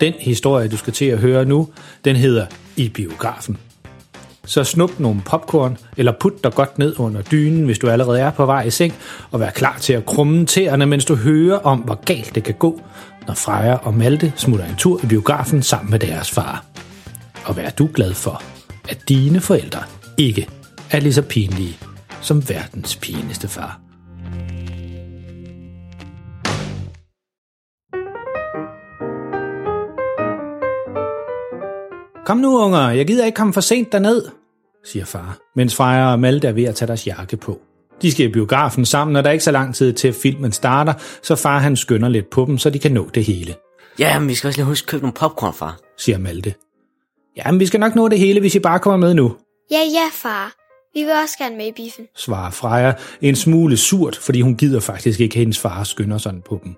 Den historie, du skal til at høre nu, den hedder I biografen. Så snup nogle popcorn, eller put dig godt ned under dynen, hvis du allerede er på vej i seng, og vær klar til at krumme tæerne, mens du hører om, hvor galt det kan gå, når Freja og Malte smutter en tur i biografen sammen med deres far. Og vær du glad for, at dine forældre ikke er lige så pinlige som verdens pinligste far. Kom nu, unger, jeg gider ikke komme for sent derned, siger far, mens Freja og Malte er ved at tage deres jakke på. De skal i biografen sammen, og der er ikke så lang tid til filmen starter, så far han skynder lidt på dem, så de kan nå det hele, Ja, men vi skal også lige huske at købe nogle popcorn, far. siger Malte. Jamen, vi skal nok nå det hele, hvis I bare kommer med nu, Ja, ja, far. Vi vil også gerne med i biffen. svarer Freja en smule surt, fordi hun gider faktisk ikke, at hendes far skynder sådan på dem.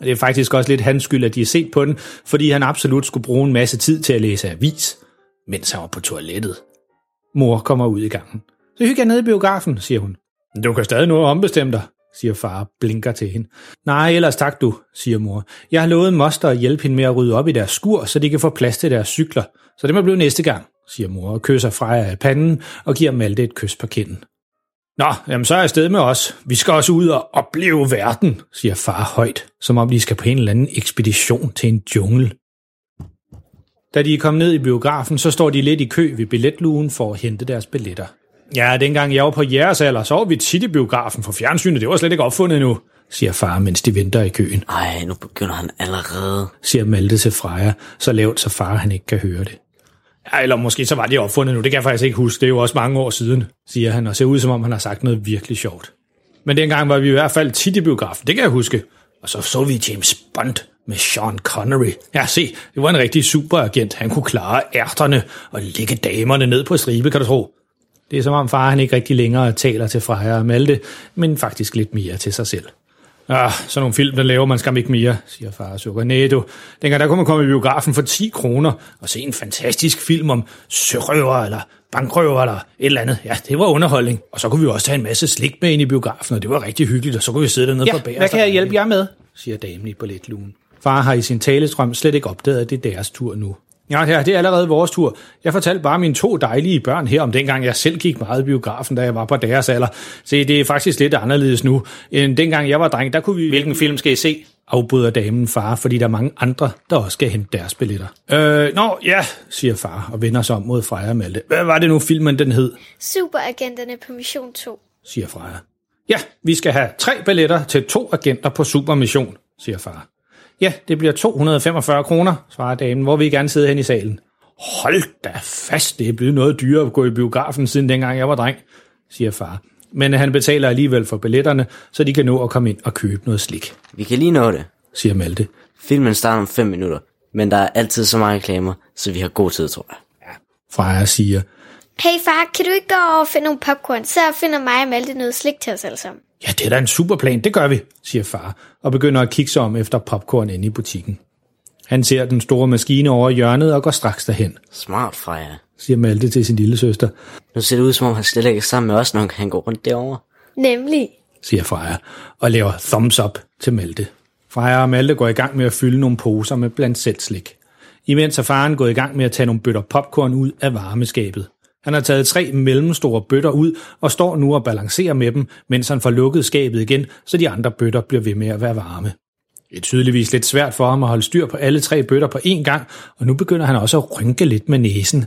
Og det er faktisk også lidt hans skyld, at de har set på den, fordi han absolut skulle bruge en masse tid til at læse avis, mens han var på toilettet. Mor kommer ud i gangen. Så hygger jeg nede i biografen, siger hun. Du kan stadig nå at ombestemme dig, siger far og blinker til hende. Nej, ellers tak du, siger mor. Jeg har lovet moster at hjælpe hende med at rydde op i deres skur, så de kan få plads til deres cykler. Så det må blive næste gang, siger mor og kysser Freja af panden og giver Malte et kys på kinden. Nå, jamen så er jeg afsted med os. Vi skal også ud og opleve verden, siger far højt, som om de skal på en eller anden ekspedition til en jungle. Da de er kommet ned i biografen, så står de lidt i kø ved billetlugen for at hente deres billetter. Ja, dengang jeg var på jeres alder, så var vi tit i biografen, for fjernsynet det var slet ikke opfundet endnu, siger far, mens de venter i køen, Ej, nu begynder han allerede. siger Malte til Freja, så lavt, så far han ikke kan høre det. Ja, eller måske så var det opfundet nu, det kan jeg faktisk ikke huske, det er jo også mange år siden, siger han, og ser ud som om han har sagt noget virkelig sjovt. Men dengang var vi i hvert fald tit i biografen, det kan jeg huske. Og så så vi James Bond med Sean Connery. Ja, se, det var en rigtig superagent. Han kunne klare ærterne og lægge damerne ned på stribe, kan du tro. Det er som om far han ikke rigtig længere taler til Freja og Malte, men faktisk lidt mere til sig selv. Ah, sådan nogle film, der laver man skam ikke mere, siger far og sukker. Nej, du. Dengang der kunne man komme i biografen for 10 kroner og se en fantastisk film om sørøver eller bankrøver eller et eller andet. Ja, det var underholdning. Og så kunne vi også tage en masse slik med ind i biografen, og det var rigtig hyggeligt, og så kunne vi sidde dernede Ja, på bagerste. hvad kan jeg hjælpe jer med? siger damen i balletlugen. Far har i sin talestrøm slet ikke opdaget, at det er deres tur nu. Ja, ja, det er allerede vores tur. Jeg fortalte bare mine to dejlige børn her om dengang jeg selv gik meget i biografen, da jeg var på deres alder. Se, det er faktisk lidt anderledes nu, end dengang jeg var dreng. Der kunne vi... Hvilken film skal I se? afbryder damen far, fordi der er mange andre, der også skal hente deres billetter. Øh, nå, ja, siger far og vender sig om mod Freja og Malte. Hvad var det nu filmen den hed, Superagenterne på mission 2. siger Freja. Ja, vi skal have tre billetter til to agenter på Supermission, siger far. Ja, det bliver 245 kroner, svarer damen, hvor vi gerne sidde hen i salen. Hold da fast, det er blevet noget dyrere at gå i biografen, siden dengang jeg var dreng, siger far. Men han betaler alligevel for billetterne, så de kan nå at komme ind og købe noget slik, Vi kan lige nå det. siger Malte. Filmen starter om 5 minutter, men der er altid så mange reklamer, så vi har god tid, tror jeg. Freja siger, Hey far, kan du ikke gå over og finde nogle popcorn, så finder mig og Malte noget slik til os alle sammen. Ja, det er da en super plan, det gør vi, siger far, og begynder at kigge sig om efter popcorn inde i butikken. Han ser den store maskine over i hjørnet og går straks derhen, Smart, Freja. siger Malte til sin lille søster, Nu ser det ud, som om han slet ikke er sammen med os, når han går rundt derovre. Nemlig. siger Freja, og laver thumbs up til Malte. Freja og Malte går i gang med at fylde nogle poser med blandt selv slik. Imens er faren gået i gang med at tage nogle bøtter popcorn ud af varmeskabet. Han har taget tre mellemstore bøtter ud og står nu og balancerer med dem, mens han får lukket skabet igen, så de andre bøtter bliver ved med at være varme. Det er tydeligvis lidt svært for ham at holde styr på alle tre bøtter på én gang, og nu begynder han også at rynke lidt med næsen.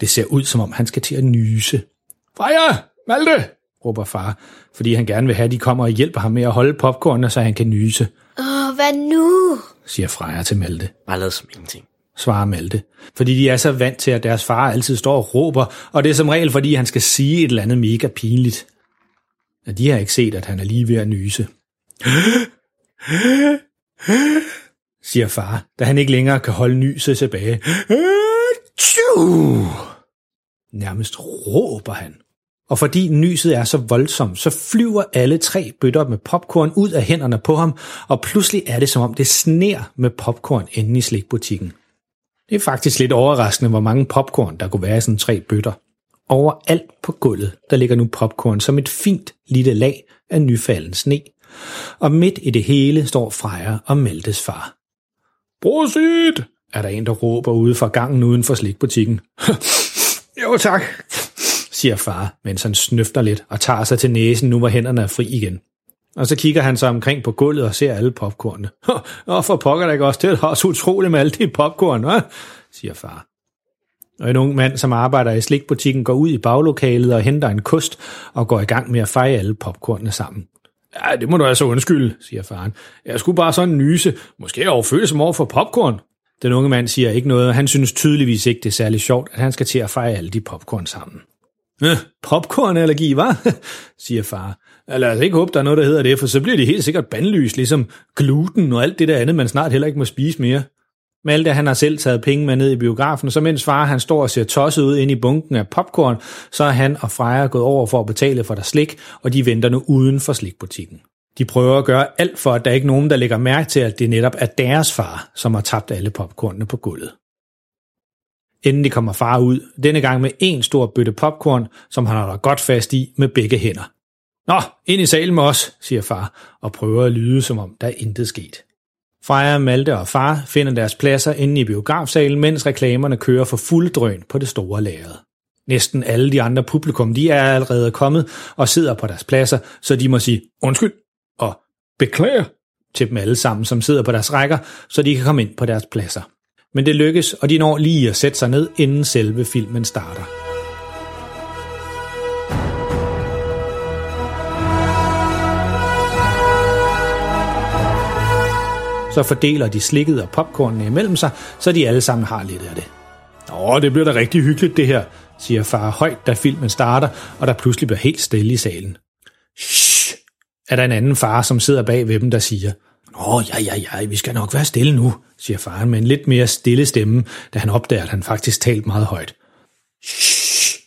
Det ser ud, som om han skal til at nyse. Freja! Malte! råber far, fordi han gerne vil have, at de kommer og hjælper ham med at holde popcornene, så han kan nyse, Åh, hvad nu? siger Freja til Malte. Bare lad som ingenting svarer Malte. Fordi de er så vant til, at deres far altid står og råber, og det er som regel, fordi han skal sige et eller andet mega pinligt. Ja, de har ikke set, at han er lige ved at nyse. siger far, da han ikke længere kan holde nyset tilbage. Nærmest råber han. Og fordi nyset er så voldsomt, så flyver alle tre bøtter med popcorn ud af hænderne på ham, og pludselig er det som om det sner med popcorn inde i slikbutikken. Det er faktisk lidt overraskende, hvor mange popcorn, der kunne være i sådan tre bøtter. Overalt på gulvet, der ligger nu popcorn som et fint lille lag af nyfalden sne. Og midt i det hele står Freja og Maltes far. Prosit! er der en, der råber ude fra gangen uden for slikbutikken. jo tak, siger far, mens han snøfter lidt og tager sig til næsen nu, hvor hænderne er fri igen. Og så kigger han sig omkring på gulvet og ser alle popcornene. Og for pokker der ikke også til, at så utroligt med alle de popcorn, hva? siger far. Og en ung mand, som arbejder i slikbutikken, går ud i baglokalet og henter en kost og går i gang med at feje alle popcornene sammen. Ja, det må du altså undskylde, siger faren. Jeg skulle bare sådan nyse. Måske overføle som over for popcorn. Den unge mand siger ikke noget, og han synes tydeligvis ikke, det er særlig sjovt, at han skal til at feje alle de popcorn sammen. Øh, popcornallergi, hva? siger far. Lad os ikke håbe, der er noget, der hedder det, for så bliver de helt sikkert bandlyst, ligesom gluten og alt det der andet, man snart heller ikke må spise mere. Malte han har selv taget penge med ned i biografen, så mens far han står og ser tosset ud ind i bunken af popcorn, så er han og Freja gået over for at betale for der slik, og de venter nu uden for slikbutikken. De prøver at gøre alt for, at der ikke er nogen, der lægger mærke til, at det netop er deres far, som har tabt alle popcornene på gulvet. Endelig kommer far ud, denne gang med en stor bøtte popcorn, som han holder godt fast i med begge hænder. Nå, ind i salen med os, siger far, og prøver at lyde, som om der er intet sket. Freja, Malte og far finder deres pladser inde i biografsalen, mens reklamerne kører for fuld drøn på det store lærred. Næsten alle de andre publikum, de er allerede kommet og sidder på deres pladser, så de må sige undskyld og beklager til dem alle sammen, som sidder på deres rækker, så de kan komme ind på deres pladser. Men det lykkes, og de når lige at sætte sig ned, inden selve filmen starter. Så fordeler de slikket og popcornene imellem sig, så de alle sammen har lidt af det. Åh, det bliver da rigtig hyggeligt det her, siger far højt, da filmen starter, og der pludselig bliver helt stille i salen. Shh, er der en anden far, som sidder bag ved dem, der siger. Åh, ja, ja, ja, vi skal nok være stille nu, siger faren med en lidt mere stille stemme, da han opdager, at han faktisk talt meget højt. Shh,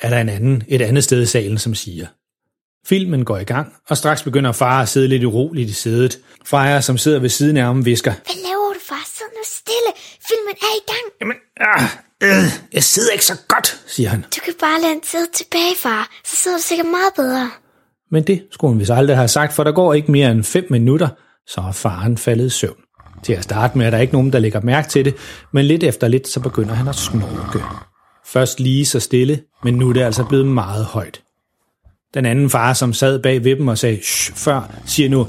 er der en anden, et andet sted i salen, som siger. Filmen går i gang, og straks begynder far at sidde lidt uroligt i sædet. Freja, som sidder ved siden af ham, visker. Hvad laver du, far? Sid nu stille. Filmen er i gang. Jamen, ah, øh, jeg sidder ikke så godt, siger han. Du kan bare lade en tid tilbage, far. Så sidder du sikkert meget bedre. Men det skulle hun vist aldrig have sagt, for der går ikke mere end fem minutter, så er faren faldet i søvn. Til at starte med er der ikke nogen, der lægger mærke til det, men lidt efter lidt, så begynder han at snorke. Først lige så stille, men nu er det altså blevet meget højt. Den anden far, som sad bag ved dem og sagde shh før, siger nu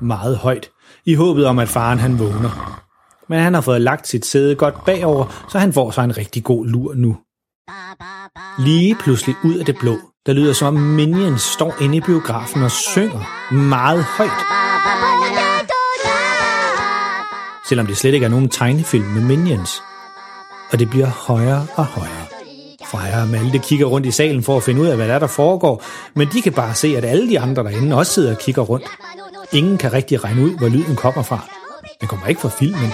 meget højt, i håbet om, at faren han vågner. Men han har fået lagt sit sæde godt bagover, så han får sig en rigtig god lur nu. Lige pludselig ud af det blå, der lyder som om Minions står inde i biografen og synger meget højt. Selvom det slet ikke er nogen tegnefilm med Minions. Og det bliver højere og højere. Freja og Malte kigger rundt i salen for at finde ud af, hvad der, er, der foregår, men de kan bare se, at alle de andre derinde også sidder og kigger rundt. Ingen kan rigtig regne ud, hvor lyden kommer fra. Den kommer ikke fra filmen.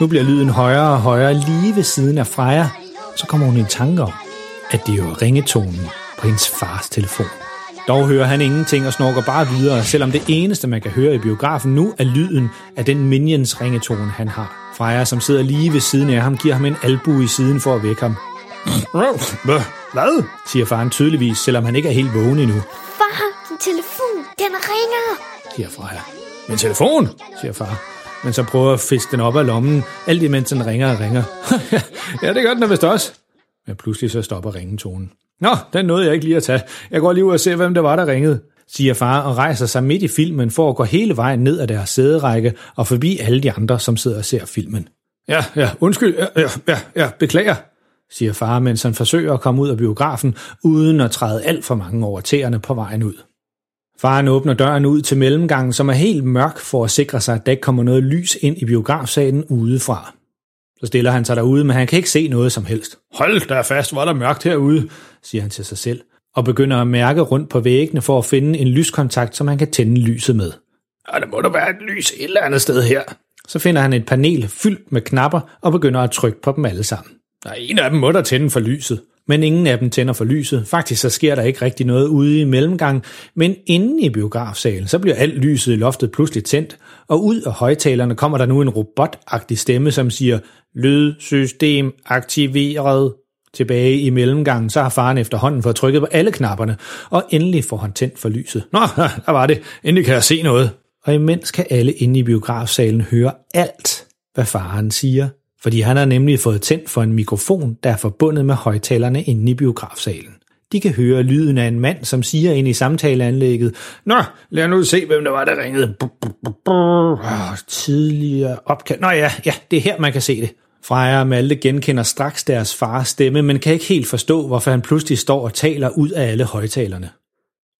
Nu bliver lyden højere og højere lige ved siden af Freja. Så kommer hun i tanke om, at det er jo ringetonen på hendes fars telefon. Dog hører han ingenting og snorker bare videre, selvom det eneste, man kan høre i biografen nu, er lyden af den Minions ringetone, han har. Freja, som sidder lige ved siden af ham, giver ham en albu i siden for at vække ham. Hvad? siger faren tydeligvis, selvom han ikke er helt vågen endnu, Far, din telefon, den ringer. siger Freja. Min telefon, siger far. men så prøver at fiske den op af lommen, alt imens den ringer og ringer. ja, det gør den da vist også. Men pludselig så stopper ringetonen. Nå, den nåede jeg ikke lige at tage. Jeg går lige ud og ser, hvem det var, der ringede, siger far og rejser sig midt i filmen for at gå hele vejen ned ad deres sæderække og forbi alle de andre, som sidder og ser filmen. Ja, ja, undskyld, ja, ja, ja, ja beklager, siger far, mens han forsøger at komme ud af biografen, uden at træde alt for mange over tæerne på vejen ud. Faren åbner døren ud til mellemgangen, som er helt mørk for at sikre sig, at der ikke kommer noget lys ind i biografsalen udefra. Så stiller han sig derude, men han kan ikke se noget som helst. Hold da fast, hvor er der mørkt herude, siger han til sig selv, og begynder at mærke rundt på væggene for at finde en lyskontakt, som han kan tænde lyset med. Ja, der må der være et lys et eller andet sted her. Så finder han et panel fyldt med knapper og begynder at trykke på dem alle sammen. Der er en af dem må der tænde for lyset, men ingen af dem tænder for lyset. Faktisk så sker der ikke rigtig noget ude i mellemgang, men inde i biografsalen, så bliver alt lyset i loftet pludselig tændt, og ud af højtalerne kommer der nu en robotagtig stemme, som siger, lydsystem aktiveret. Tilbage i mellemgangen, så har faren efterhånden fået trykket på alle knapperne, og endelig får han tændt for lyset. Nå, der var det. Endelig kan jeg se noget. Og imens kan alle inde i biografsalen høre alt, hvad faren siger fordi han har nemlig fået tændt for en mikrofon, der er forbundet med højtalerne inde i biografsalen. De kan høre lyden af en mand, som siger ind i samtaleanlægget, Nå, lad nu se, hvem der var, der ringede. Oh, tidligere opkald. Nå ja, ja, det er her, man kan se det. Freja og Malte genkender straks deres fars stemme, men kan ikke helt forstå, hvorfor han pludselig står og taler ud af alle højtalerne.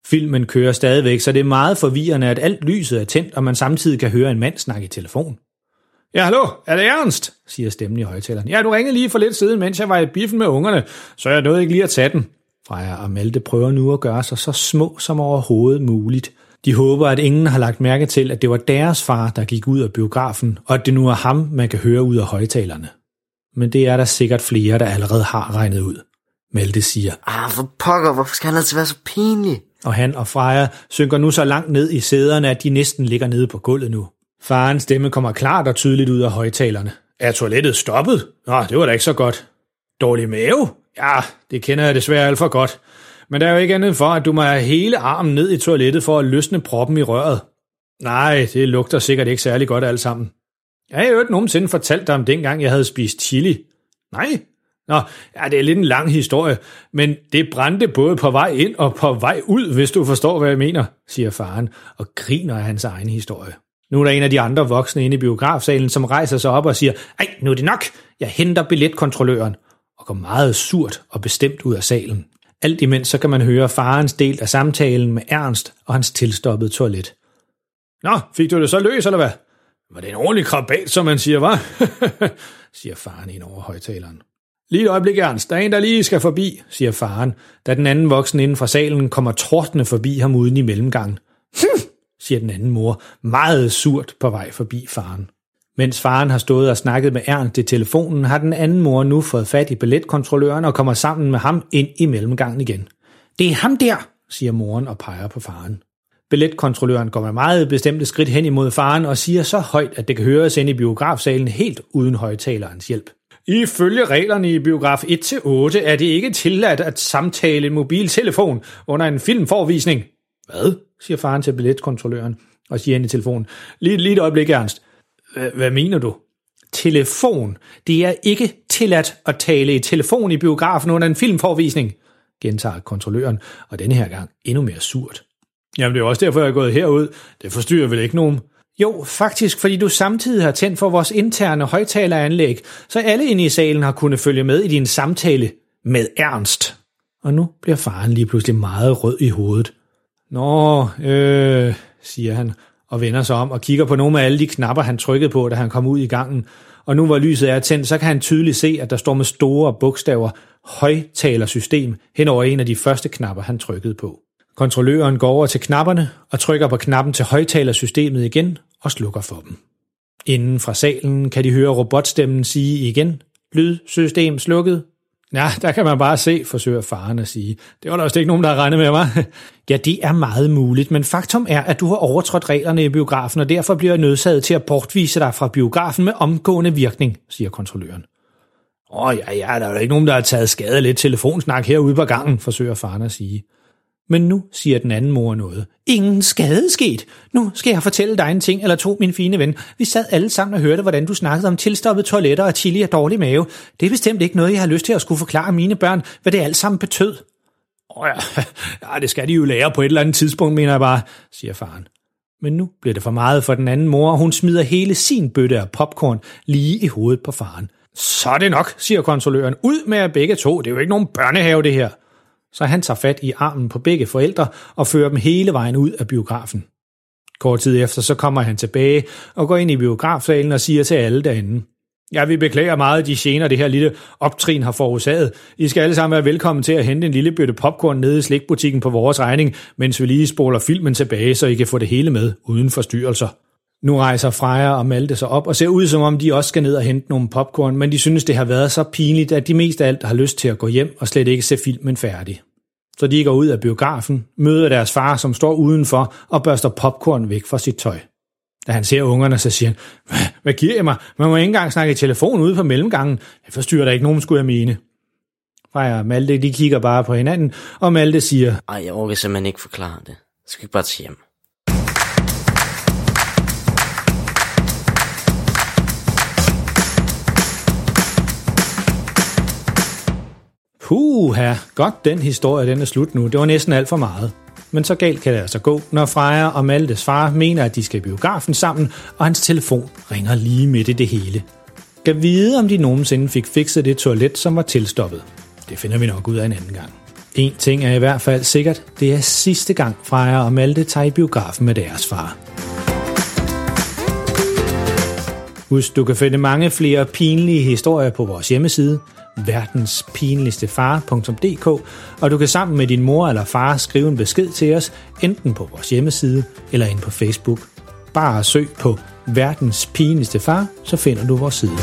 Filmen kører stadigvæk, så det er meget forvirrende, at alt lyset er tændt, og man samtidig kan høre en mand snakke i telefon. Ja, hallo, er det Ernst? siger stemmen i højtaleren. Ja, du ringede lige for lidt siden, mens jeg var i biffen med ungerne, så jeg nåede ikke lige at tage den. Freja og Malte prøver nu at gøre sig så små som overhovedet muligt. De håber, at ingen har lagt mærke til, at det var deres far, der gik ud af biografen, og at det nu er ham, man kan høre ud af højtalerne. Men det er der sikkert flere, der allerede har regnet ud. Malte siger, Ah, for pokker, hvorfor skal han altid være så pinlig? og han og Freja synker nu så langt ned i sæderne, at de næsten ligger nede på gulvet nu. Farens stemme kommer klart og tydeligt ud af højtalerne. Er toilettet stoppet? Nå, det var da ikke så godt. Dårlig mave? Ja, det kender jeg desværre alt for godt. Men der er jo ikke andet for, at du må have hele armen ned i toilettet for at løsne proppen i røret. Nej, det lugter sikkert ikke særlig godt alt sammen. Jeg har jo ikke nogensinde fortalt dig om dengang, jeg havde spist chili. Nej? Nå, ja, det er lidt en lang historie, men det brændte både på vej ind og på vej ud, hvis du forstår, hvad jeg mener, siger faren og griner af hans egen historie. Nu er der en af de andre voksne inde i biografsalen, som rejser sig op og siger, ej, nu er det nok, jeg henter billetkontrolløren, og går meget surt og bestemt ud af salen. Alt imens så kan man høre farens del af samtalen med Ernst og hans tilstoppede toilet. Nå, fik du det så løs, eller hvad? Var det en ordentlig krabat, som man siger, var? siger faren ind over højtaleren. Lige et øjeblik, Ernst. Der er en, der lige skal forbi, siger faren, da den anden voksen inden fra salen kommer trådende forbi ham uden i mellemgangen. Hm, siger den anden mor, meget surt på vej forbi faren. Mens faren har stået og snakket med Ernst i telefonen, har den anden mor nu fået fat i billetkontrolløren og kommer sammen med ham ind i mellemgangen igen. Det er ham der, siger moren og peger på faren. Billetkontrolløren går med meget bestemte skridt hen imod faren og siger så højt, at det kan høres ind i biografsalen helt uden højtalerens hjælp. Ifølge reglerne i biograf 1-8 er det ikke tilladt at samtale en mobiltelefon under en filmforvisning. Hvad? siger faren til billetkontrolløren og siger ind i telefonen. Lige, lige et øjeblik, Ernst. Hvad mener du? Telefon. Det er ikke tilladt at tale i telefon i biografen under en filmforvisning, gentager kontrolløren, og denne her gang endnu mere surt. Jamen det er også derfor, jeg er gået herud. Det forstyrrer vel ikke nogen? Jo, faktisk, fordi du samtidig har tændt for vores interne højtaleranlæg, så alle inde i salen har kunnet følge med i din samtale med Ernst. Og nu bliver faren lige pludselig meget rød i hovedet. Nå, øh, siger han, og vender sig om og kigger på nogle af alle de knapper, han trykkede på, da han kom ud i gangen. Og nu hvor lyset er tændt, så kan han tydeligt se, at der står med store bogstaver højtalersystem hen over en af de første knapper, han trykkede på. Kontrolløren går over til knapperne og trykker på knappen til højtalersystemet igen og slukker for dem. Inden fra salen kan de høre robotstemmen sige igen, lydsystem slukket. Ja, der kan man bare se, forsøger faren at sige. Det var der også ikke nogen, der har regnet med mig. Ja, det er meget muligt, men faktum er, at du har overtrådt reglerne i biografen, og derfor bliver jeg nødsaget til at bortvise dig fra biografen med omgående virkning, siger kontrolløren. Åh ja, ja, der er jo ikke nogen, der har taget skade lidt telefonsnak herude på gangen, forsøger faren at sige. Men nu siger den anden mor noget. Ingen skade sket. Nu skal jeg fortælle dig en ting eller to, min fine ven. Vi sad alle sammen og hørte, hvordan du snakkede om tilstoppet toiletter og chili og dårlig mave. Det er bestemt ikke noget, jeg har lyst til at skulle forklare mine børn, hvad det alt sammen betød. Åh ja, ja, det skal de jo lære på et eller andet tidspunkt, mener jeg bare, siger faren. Men nu bliver det for meget for den anden mor, og hun smider hele sin bøtte af popcorn lige i hovedet på faren. Så er det nok, siger konsuløren. Ud med jer begge to, det er jo ikke nogen børnehave det her. Så han tager fat i armen på begge forældre og fører dem hele vejen ud af biografen. Kort tid efter så kommer han tilbage og går ind i biografsalen og siger til alle derinde, Ja, vi beklager meget de gener, det her lille optrin har forårsaget. I skal alle sammen være velkommen til at hente en lille bøtte popcorn nede i slikbutikken på vores regning, mens vi lige spoler filmen tilbage, så I kan få det hele med uden forstyrrelser. Nu rejser Freja og Malte sig op og ser ud som om de også skal ned og hente nogle popcorn, men de synes det har været så pinligt, at de mest af alt har lyst til at gå hjem og slet ikke se filmen færdig. Så de går ud af biografen, møder deres far, som står udenfor og børster popcorn væk fra sit tøj. Da han ser ungerne, så siger han, hvad giver jeg mig? Man må ikke engang snakke i telefon ude på mellemgangen. Jeg forstyrrer da ikke nogen, skulle jeg mene. Freja og Malte, de kigger bare på hinanden, og Malte siger, Ej, jeg orker simpelthen ikke forklare det. Skal vi bare til hjem? Puha, godt den historie, den er slut nu. Det var næsten alt for meget. Men så galt kan det altså gå, når Freja og Maltes far mener, at de skal i biografen sammen, og hans telefon ringer lige midt i det hele. Kan vide, om de nogensinde fik fikset det toilet, som var tilstoppet. Det finder vi nok ud af en anden gang. En ting er i hvert fald sikkert, det er sidste gang Freja og Malte tager i biografen med deres far. Husk, du kan finde mange flere pinlige historier på vores hjemmeside, verdenspinligstefar.dk, og du kan sammen med din mor eller far skrive en besked til os, enten på vores hjemmeside eller ind på Facebook. Bare søg på Verdens Pinligste Far, så finder du vores side.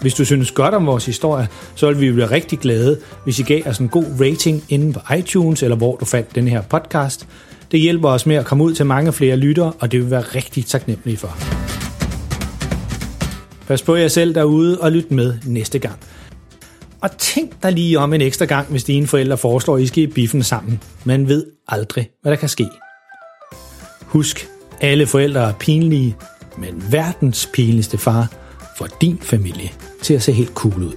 Hvis du synes godt om vores historie, så vil vi blive rigtig glade, hvis I gav os en god rating inde på iTunes, eller hvor du fandt den her podcast. Det hjælper os med at komme ud til mange flere lyttere, og det vil være rigtig taknemmelige for. Pas på jer selv derude og lyt med næste gang. Og tænk dig lige om en ekstra gang, hvis dine forældre foreslår, at I skal i biffen sammen. Man ved aldrig, hvad der kan ske. Husk, alle forældre er pinlige, men verdens pinligste far får din familie til at se helt cool ud.